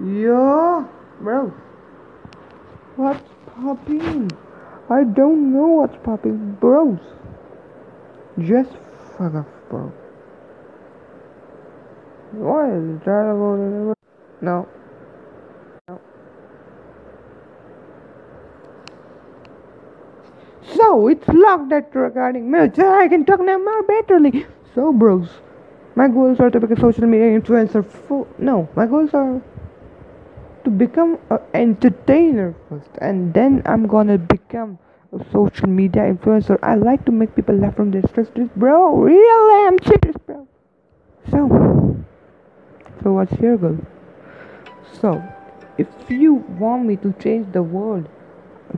Yo, bro. What's popping? I don't know what's popping, bros. Just fuck off, bro. What is that about? No. No. So it's locked that regarding marriage. I can talk now more betterly. So, bros, my goals are to become a social media influencer. For, no, my goals are become an entertainer first and then i'm gonna become a social media influencer. I like to make people laugh from their stress bro really? I'm serious bro. So so what's your goal? So if you want me to change the world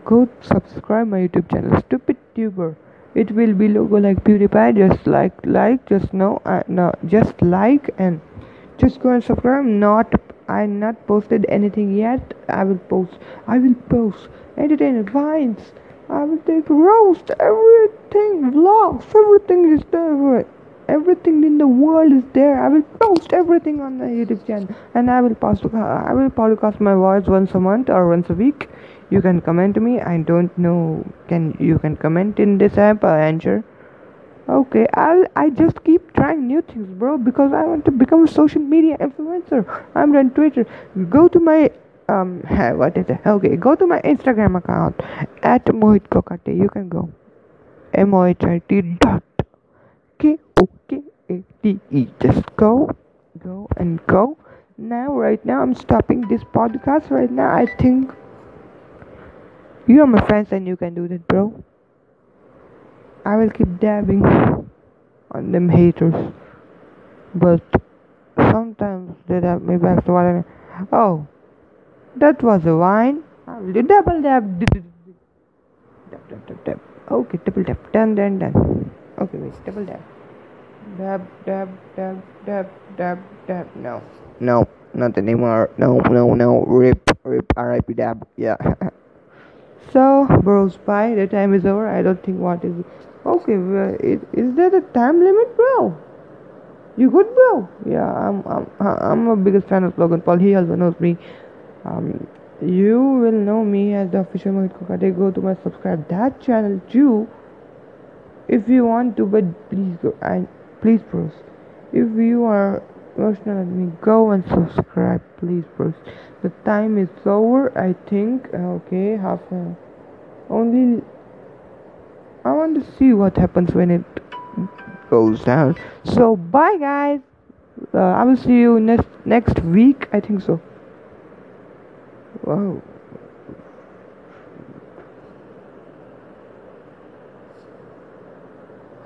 go subscribe my youtube channel. Stupid tuber it will be logo like pewdiepie. Just like like just no uh, no just like and just go and subscribe. Not I not posted anything yet. I will post. I will post entertainment vines. I will take roast everything vlogs. Everything is there. Everything in the world is there. I will post everything on the YouTube channel, and I will post. I will podcast my voice once a month or once a week. You can comment to me. I don't know. Can you can comment in this app uh, Anchor? Okay, I'll I just keep trying new things, bro, because I want to become a social media influencer. I'm on Twitter. Go to my um what is it? Okay, go to my Instagram account at Mohit Kokate. You can go. M O H I T dot K O K A T E. Just go, go and go. Now, right now, I'm stopping this podcast. Right now, I think you are my friends and you can do that, bro. I will keep dabbing on them haters, but sometimes they dab me back to what I. Oh, that was a wine. I will do double dab. Dab dab dab dab. Okay, double dab. Done, done, done. Okay, wait, double dab. Dab, dab, dab, dab, dab, dab. No, no, not anymore. No, no, no. Rip, rip. R.I.P. Dab. Yeah. so, bros, bye. The time is over. I don't think what is. Okay, well, is, is there a time limit, bro? You good, bro? Yeah, I'm I'm I'm a biggest fan of Logan Paul. He also knows me. Um, you will know me as the official Mohit Kokate. Go to my subscribe that channel too, if you want to. But please go and please, bros. If you are emotional let me, go and subscribe, please, bros. The time is over. I think. Okay, half. A, only I want to see what happens when it goes down. So bye guys. Uh, I will see you next next week. I think so. Wow.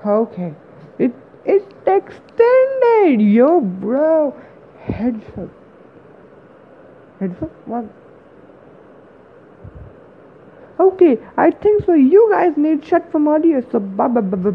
Okay. It it's extended. Yo, bro. Headshot. Headshot. What? Okay, I think so. You guys need shut from audio. So bye bye bye bye.